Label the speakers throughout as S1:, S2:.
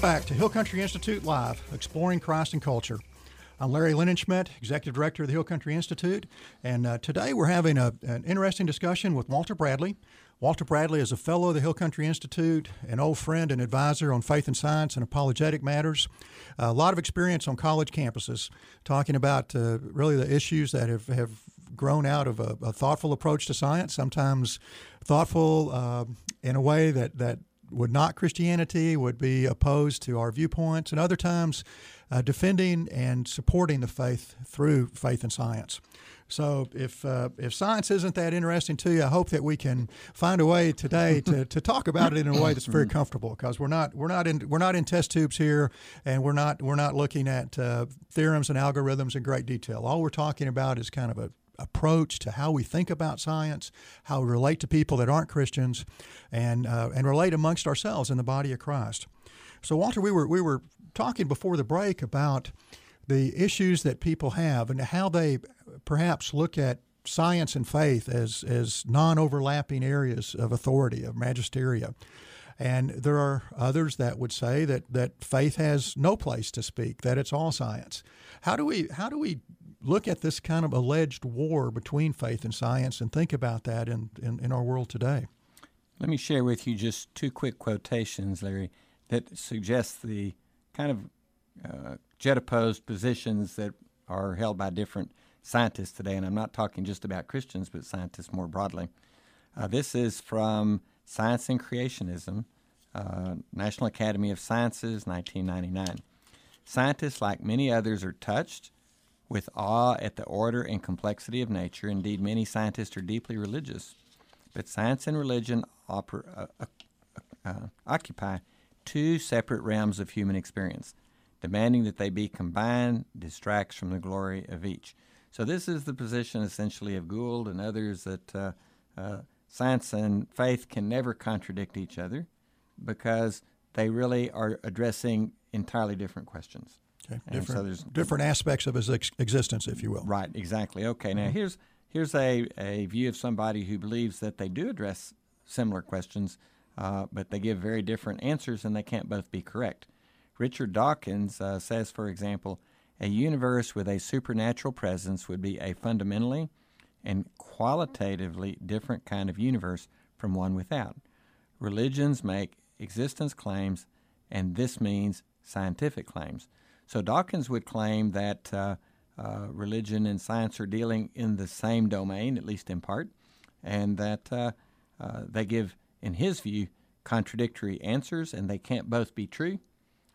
S1: back to Hill Country Institute Live, exploring Christ and culture. I'm Larry Linenschmidt, Executive Director of the Hill Country Institute, and uh, today we're having a, an interesting discussion with Walter Bradley. Walter Bradley is a fellow of the Hill Country Institute, an old friend and advisor on faith and science and apologetic matters. a lot of experience on college campuses, talking about uh, really the issues that have, have grown out of a, a thoughtful approach to science, sometimes thoughtful uh, in a way that, that would not Christianity, would be opposed to our viewpoints, and other times uh, defending and supporting the faith through faith and science. So if uh, if science isn't that interesting to you, I hope that we can find a way today to, to talk about it in a way that's very comfortable because we're not we're not in we're not in test tubes here, and we're not we're not looking at uh, theorems and algorithms in great detail. All we're talking about is kind of a approach to how we think about science, how we relate to people that aren't Christians, and uh, and relate amongst ourselves in the body of Christ. So Walter, we were we were talking before the break about the issues that people have and how they perhaps look at science and faith as, as non overlapping areas of authority, of magisteria. And there are others that would say that, that faith has no place to speak, that it's all science. How do we how do we look at this kind of alleged war between faith and science and think about that in, in, in our world today?
S2: Let me share with you just two quick quotations, Larry, that suggest the kind of uh, juxtaposed positions that are held by different scientists today, and I'm not talking just about Christians, but scientists more broadly. Uh, this is from Science and Creationism, uh, National Academy of Sciences, 1999. Scientists, like many others, are touched with awe at the order and complexity of nature. Indeed, many scientists are deeply religious. But science and religion oper- uh, uh, uh occupy two separate realms of human experience demanding that they be combined distracts from the glory of each. So, this is the position essentially of Gould and others that uh, uh, science and faith can never contradict each other because they really are addressing entirely different questions.
S1: Okay. Different, so different aspects of his ex- existence, if you will.
S2: Right, exactly. Okay, now mm-hmm. here's, here's a, a view of somebody who believes that they do address similar questions, uh, but they give very different answers and they can't both be correct. Richard Dawkins uh, says, for example, a universe with a supernatural presence would be a fundamentally and qualitatively different kind of universe from one without. Religions make existence claims, and this means scientific claims. So Dawkins would claim that uh, uh, religion and science are dealing in the same domain, at least in part, and that uh, uh they give, in his view, contradictory answers, and they can't both be true.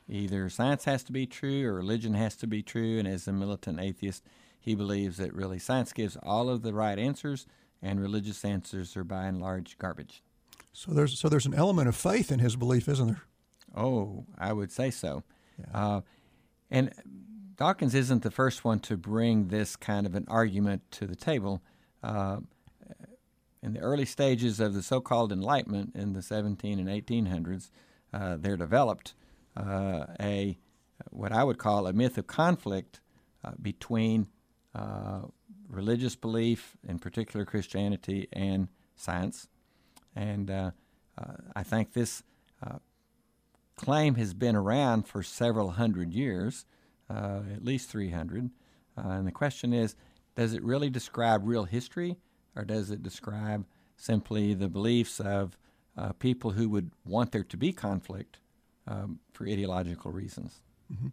S2: Either science has to be true or religion has to be true. And as a militant atheist, he believes that really science gives all of the right answers and religious answers are by and large garbage.
S1: So there's so there's an element of faith in his belief, isn't there?
S2: Oh, I would say so. Yeah. Uh, and Dawkins isn't the first one to bring this kind of an argument to the table. Uh, in the early stages of the so-called Enlightenment in the 17 and 1800s, uh, there developed uh, a what I would call a myth of conflict uh, between uh, religious belief, in particular Christianity, and science. And uh, I think this claim has been around for several hundred years, at least 300. and the question is does it really describe real history, or does it describe simply the beliefs of people who would want there to be conflict um, for ideological reasons.
S1: Mm-hmm.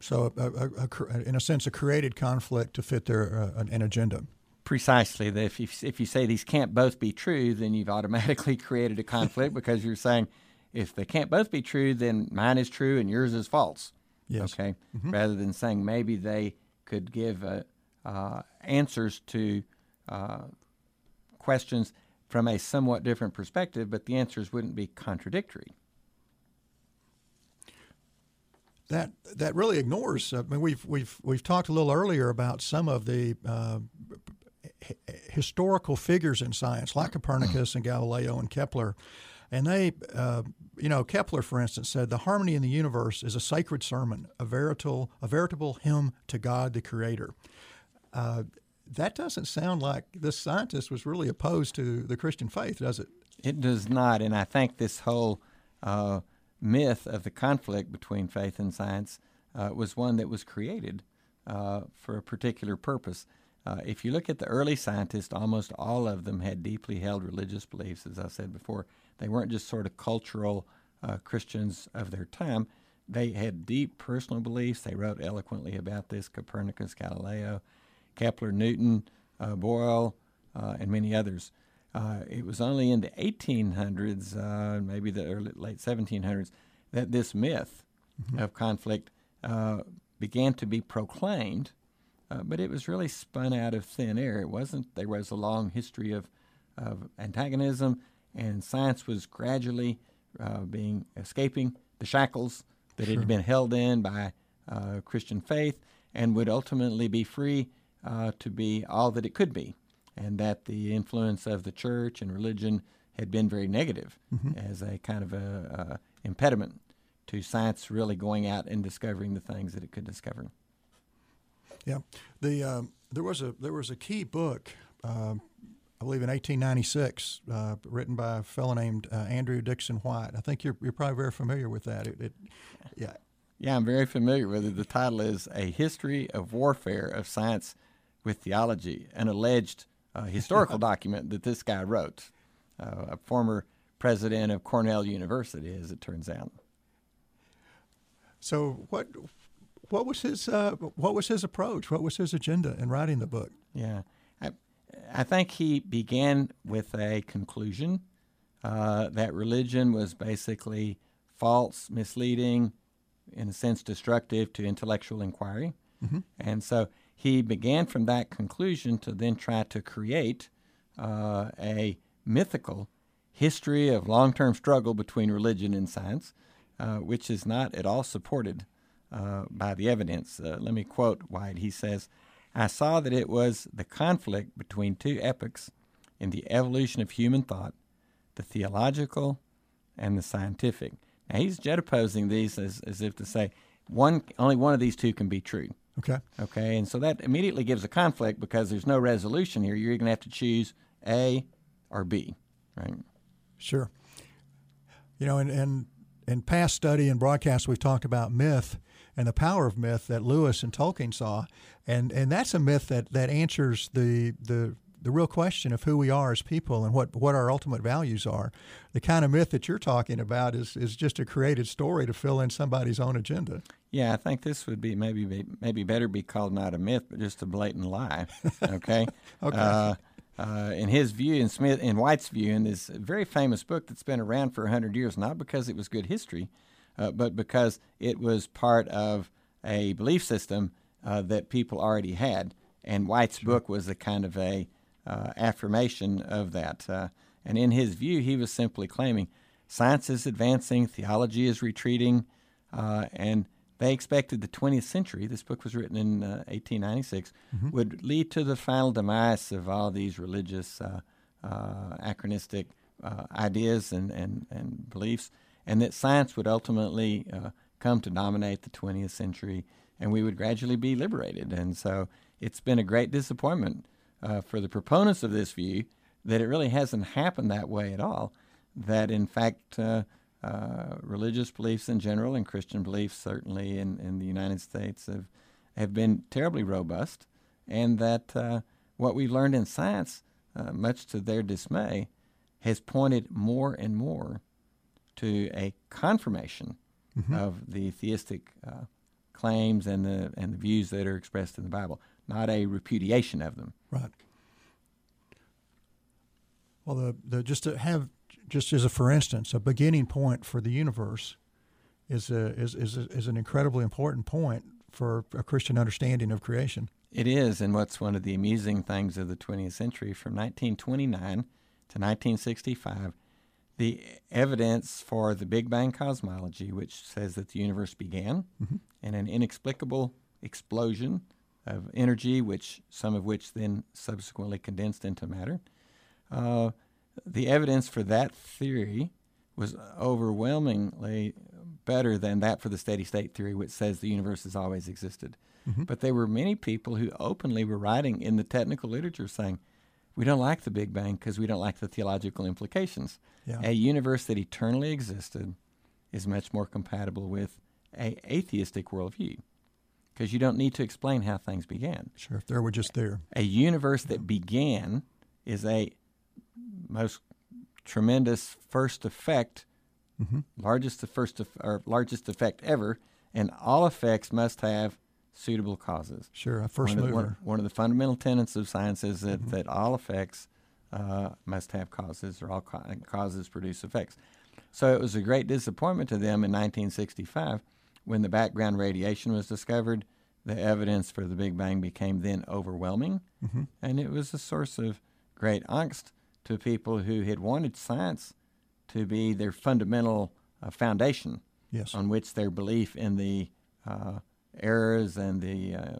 S1: So, a, a, a, in a sense, a created conflict to fit their uh, an agenda.
S2: Precisely. If you, if you say these can't both be true, then you've automatically created a conflict because you're saying if they can't both be true, then mine is true and yours is false.
S1: Yes.
S2: Okay. Mm-hmm. Rather than saying maybe they could give uh, uh, answers to uh, questions from a somewhat different perspective, but the answers wouldn't be contradictory
S1: that that really ignores. I mean, we've we've we've talked a little earlier about some of the uh, historical figures in science, like Copernicus and Galileo and Kepler, and they, uh, you know, Kepler, for instance, said the harmony in the universe is a sacred sermon, a veritable a veritable hymn to God the Creator. Uh, that doesn't sound like this scientist was really opposed to the Christian faith, does it?
S2: It does not, and I think this whole uh, myth of the conflict between faith and science uh, was one that was created uh, for a particular purpose. Uh, if you look at the early scientists, almost all of them had deeply held religious beliefs, as I said before. They weren't just sort of cultural uh, Christians of their time. They had deep personal beliefs. They wrote eloquently about this Copernicus, Galileo, Kepler, Newton, uh, Boyle, uh, and many others. Uh, it was only in the 1800s, uh, maybe the early, late 1700s, that this myth mm-hmm. of conflict uh, began to be proclaimed. Uh, but it was really spun out of thin air. It wasn't. There was a long history of, of antagonism, and science was gradually uh, being escaping the shackles that sure. had been held in by uh, Christian faith, and would ultimately be free to be all that it could be and that the influence of the church and religion had been very negative mm-hmm. as a kind of a, a, impediment to science really going out and discovering the things that it could discover.
S1: Yeah, the um, there was a there was a key book. Uh, I believe in 1896, uh, written by a fellow named uh, Andrew Dickson White. I think you're, you're probably very familiar with that. It, it,
S2: yeah. Yeah, I'm very familiar with it. The title is A History of Warfare of Science with Theology, an alleged uh, historical document that this guy wrote, uh, a former president of Cornell University, as it turns out.
S1: So what what was his uh, what was his approach? What was his agenda in writing the book?
S2: Yeah, I, I think he began with a conclusion uh, that religion was basically false, misleading, in a sense, destructive to intellectual inquiry, mm-hmm. and so he began from that conclusion to then try to create uh, a mythical history of long term struggle between religion and science, uh, which is not at all supported uh, by the evidence. Uh, let me quote White. He says, I saw that it was the conflict between two epochs in the evolution of human thought, the theological and the scientific. Now he's juxtaposing these as, as if to say one only one of these two can be true.
S1: Okay.
S2: Okay, and so that immediately gives a conflict because there's no resolution here. You're going to have to choose A or B, right?
S1: Sure. You know, in, in, in past study and broadcasts, we've talked about myth and the power of myth that Lewis and Tolkien saw, and and that's a myth that, that answers the the the real question of who we are as people and what, what our ultimate values are. The kind of myth that you're talking about is, is just a created story to fill in somebody's own agenda.
S2: Yeah, I think this would be maybe maybe better be called not a myth, but just a blatant lie. Okay.
S1: okay. Uh,
S2: uh, in his view, in Smith, in White's view, in this very famous book that's been around for hundred years, not because it was good history, uh, but because it was part of a belief system uh, that people already had. And White's sure. book was a kind of a uh, affirmation of that. Uh, and in his view, he was simply claiming science is advancing, theology is retreating, uh, and they expected the 20th century, this book was written in 1896, uh, mm-hmm. would lead to the final demise of all these religious uh, uh, anachronistic ideas and, and, and beliefs, and that science would ultimately come to dominate the 20th century and we would gradually be liberated. And so it's been a great disappointment uh, for the proponents of this view that it really hasn't happened that way at all. That in fact, uh, uh, religious beliefs in general and Christian beliefs certainly in, in the United States have have been terribly robust, and that uh, what we've learned in science, uh, much to their dismay, has pointed more and more to a confirmation mm-hmm. of the theistic uh, claims and the and the views that are expressed in the Bible not a repudiation of them.
S1: Right. Well, the, the just to have just as a for instance, a beginning point for the universe is a, is is a, is an incredibly important point for a Christian understanding of creation.
S2: It is, and what's one of the amusing things of the 20th century, from 1929 to 1965, the evidence for the Big Bang cosmology, which says that the universe began mm-hmm. in an inexplicable explosion of energy, which some of which then subsequently condensed into matter. Uh, the evidence for that theory was overwhelmingly better than that for the steady state theory, which says the universe has always existed. Mm-hmm. But there were many people who openly were writing in the technical literature saying, we don't like the Big Bang because we don't like the theological implications. Yeah. A universe that eternally existed is much more compatible with a atheistic worldview because you don't need to explain how things began.
S1: Sure, if they were just there.
S2: A universe that began is a most tremendous first effect,
S1: mm-hmm.
S2: largest first or largest effect ever, and all effects must have suitable causes.
S1: Sure, a first
S2: one
S1: mover.
S2: Of the, one, one, of the fundamental tenets of science is that,
S1: mm-hmm.
S2: that all effects uh, must have causes, or all ca- causes produce effects. So it was a great disappointment to them in 1965 when the background radiation was discovered. The evidence for the Big Bang became then overwhelming,
S1: mm-hmm.
S2: and it was a source of great angst to people who had wanted science to be their fundamental uh, foundation
S1: yes.
S2: on which their belief in the uh, errors and the uh,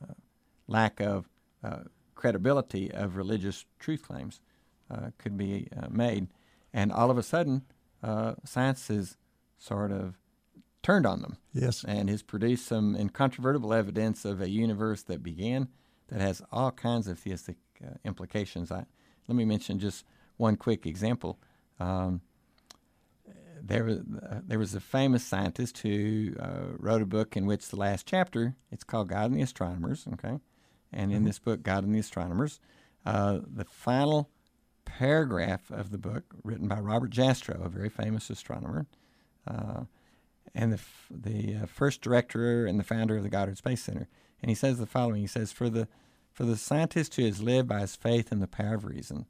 S2: uh lack of uh, credibility of religious truth claims uh, could be made. And all of a sudden, science has sort of turned on them.
S1: Yes.
S2: And has produced some incontrovertible evidence of a universe that began that has all kinds of theistic implications. I, let me mention just one quick example. Um, there was uh, there was a famous scientist who uh, wrote a book in which the last chapter it's called God and the Astronomers. Okay, and in
S1: mm-hmm.
S2: this book, God and the Astronomers, uh, the final paragraph of the book, written by Robert Jastrow, a very famous astronomer, uh, and the f- the uh, first director and the founder of the Goddard Space Center, and he says the following: He says, "For the for the scientist who has lived by his faith in the power of reason,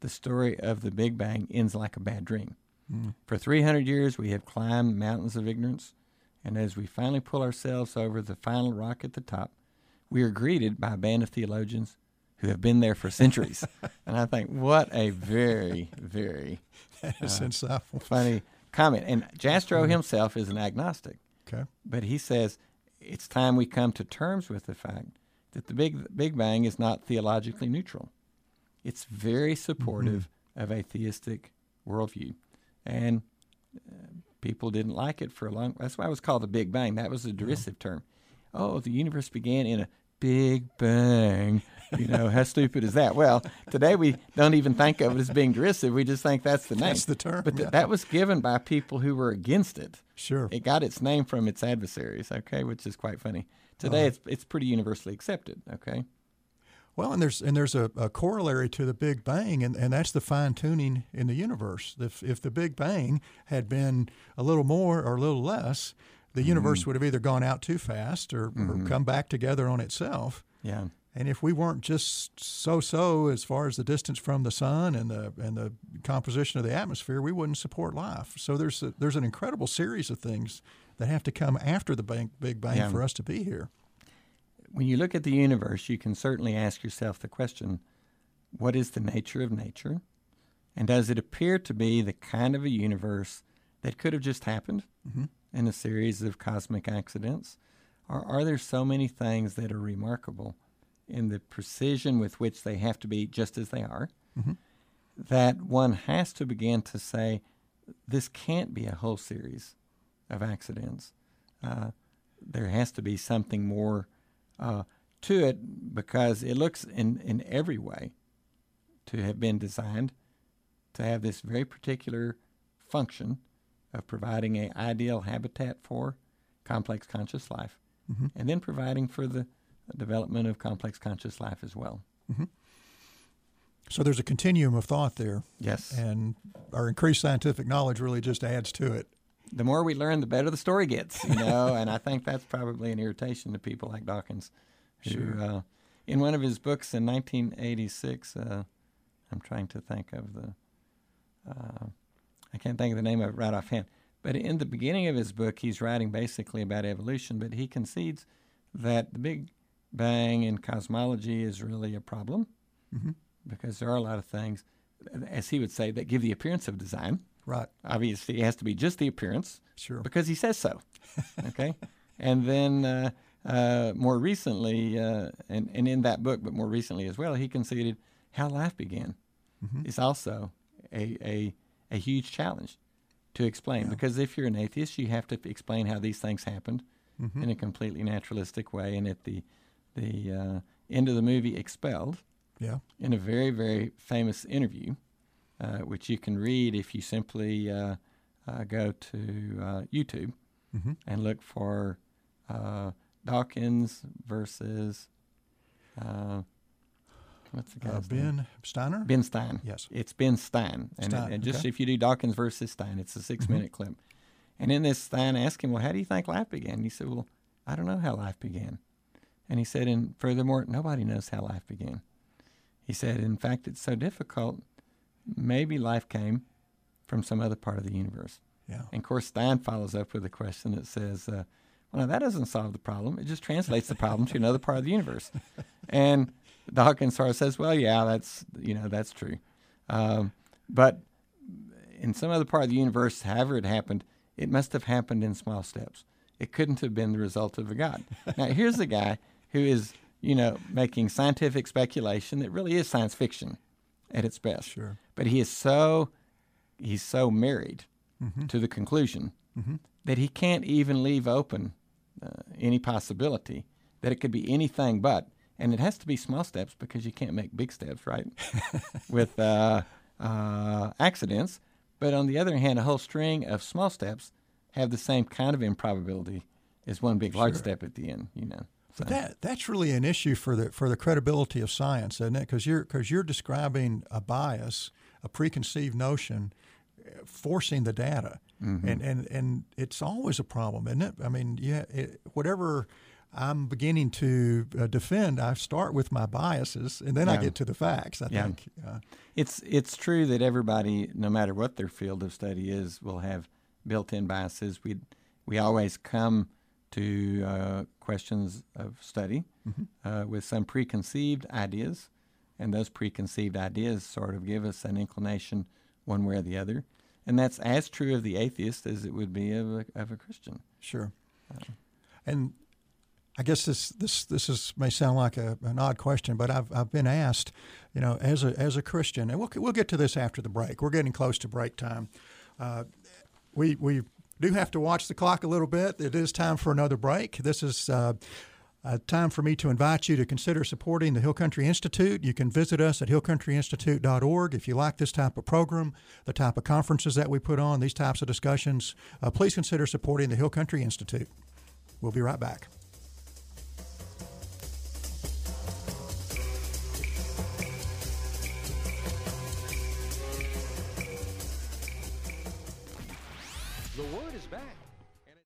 S2: the story of the Big Bang ends like a bad dream."
S1: Mm.
S2: For 300 years, we have climbed mountains of ignorance, and as we finally pull ourselves over the final rock at the top, we are greeted by a band of theologians who have been there for centuries. and I think, what a very, very
S1: that is uh, insightful.
S2: funny comment. And Jastrow mm-hmm. himself is an agnostic.
S1: Okay.
S2: But he says it's time we come to terms with the fact that the Big, Big Bang is not theologically neutral. It's very supportive mm-hmm. of a theistic worldview and uh, people didn't like it for a long. That's why it was called the Big Bang. That was a derisive yeah. term. Oh, the universe began in a big bang. You know, how stupid is that? Well, today we don't even think of it as being derisive. We just think that's the name.
S1: That's the term.
S2: But th-
S1: yeah.
S2: that was given by people who were against it.
S1: Sure.
S2: It got its name from its adversaries, okay, which is quite funny. Today uh, it's it's pretty universally accepted, okay?
S1: Well, and there's and there's a, a, corollary to the Big Bang, and, and that's the fine tuning in the universe. If if the Big Bang had been a little more or a little less, the mm-hmm. universe would have either gone out too fast or, mm-hmm. or come back together on itself.
S2: Yeah.
S1: And if we weren't just so-so as far as the distance from the sun and the and the composition of the atmosphere, we wouldn't support life. So there's a, there's an incredible series of things that have to come after the bang, Big Bang
S2: yeah.
S1: for us to be here
S2: when you look at the universe, you can certainly ask yourself the question what is the nature of nature? And does it appear to be the kind of a universe that could have just happened
S1: mm-hmm.
S2: in a series of cosmic accidents? Or are there so many things that are remarkable in the precision with which they have to be just as they are
S1: mm-hmm.
S2: that one has to begin to say, this can't be a whole series of accidents? Uh, there has to be something more uh, to it because it looks in, in every way to have been designed to have this very particular function of providing an ideal habitat for complex conscious life
S1: mm-hmm.
S2: and then providing for the development of complex conscious life as well.
S1: Mm-hmm. So there's a continuum of thought there.
S2: Yes.
S1: And our increased scientific knowledge really just adds to it
S2: the more we learn, the better the story gets, you know. and I think that's probably an irritation to people like Dawkins, who,
S1: sure.
S2: uh, in one of his books in 1986, uh, I'm trying to think of the, uh, I can't think of the name of it right offhand. But in the beginning of his book, he's writing basically about evolution, but he concedes that the Big Bang in cosmology is really a problem
S1: mm-hmm.
S2: because there are a lot of things, as he would say, that give the appearance of design.
S1: Right.
S2: Obviously, it has to be just the appearance.
S1: Sure.
S2: Because he says so. okay. and then uh, uh, more recently, uh, and, and in that book, but more recently as well, he conceded how life began
S1: mm-hmm.
S2: is also a, a, a huge challenge to explain.
S1: Yeah.
S2: Because if you're an atheist, you have to explain how these things happened
S1: mm-hmm.
S2: in a completely naturalistic way. And at the, the uh, end of the movie, Expelled,
S1: yeah.
S2: in a very, very famous interview, which you can read if you simply uh, uh, go to uh, YouTube
S1: Mhm.
S2: and look for uh, Dawkins versus uh, what's the
S1: Uh,
S2: guy's name?
S1: ben Steiner.
S2: Ben Stein.
S1: Yes.
S2: It's Ben Stein. And,
S1: Stein,
S2: and just
S1: okay. Mm-hmm.
S2: if you do Dawkins versus Stein, it's a 6 minute clip. And in this, Stein asked him, Well, how do you think life began? And he said, Well, I don't know how life began. And he said, And furthermore, nobody knows how life began. He said, In fact, it's so difficult, maybe life came from some other part of the universe.
S1: Yeah.
S2: And of course, Stein follows up with a question that says, uh, well, now that doesn't solve the problem. It just translates the problem to another part of the universe. And Dawkins sort of says, well, yeah, that's, you know, that's true. Um, but in some other part of the universe, however it happened, it must have happened in small steps. It couldn't have been the result of a God. now, here's a guy who is, you know, making scientific speculation that really is science fiction at its best.
S1: Sure.
S2: But he is so, he's so married
S1: Mm-hmm.
S2: to the conclusion that he can't even leave open uh, any possibility that it could be anything but. And it has to be small steps because you can't make big steps, right? With uh, uh, accidents. But on the other hand, a whole string of small steps have the same kind of improbability as one big large
S1: Sure.
S2: step at the end, you know. So,
S1: that that's really an issue for the for the credibility of science, isn't it? Because you're because you're describing a bias, a preconceived notion, uh, forcing the data,
S2: Mm-hmm.
S1: and and and it's always a problem, isn't it? I mean, yeah, it, whatever. I'm beginning to uh, defend. I start with my biases, and then I get to the facts. I
S2: Yeah.
S1: think. Uh,
S2: It's it's true that everybody, no matter what their field of study is, will have built-in biases. We we always come to uh, questions of study uh, with some preconceived ideas, and those preconceived ideas sort of give us an inclination one way or the other, and that's as true of the atheist as it would be of a, of a Christian.
S1: Sure. And I guess this this this is may sound like a, an odd question, but I've I've been asked, you know, as a as a Christian, and we'll we'll get to this after the break. We're getting close to break time. Uh, we we do have to watch the clock a little bit. It is time for another break. This is. Uh, time for me to invite you to consider supporting the Hill Country Institute. You can visit us at hillcountryinstitute.org. If you like this type of program, the type of conferences that we put on, these types of discussions, uh, please consider supporting the Hill Country Institute. We'll be right
S3: back.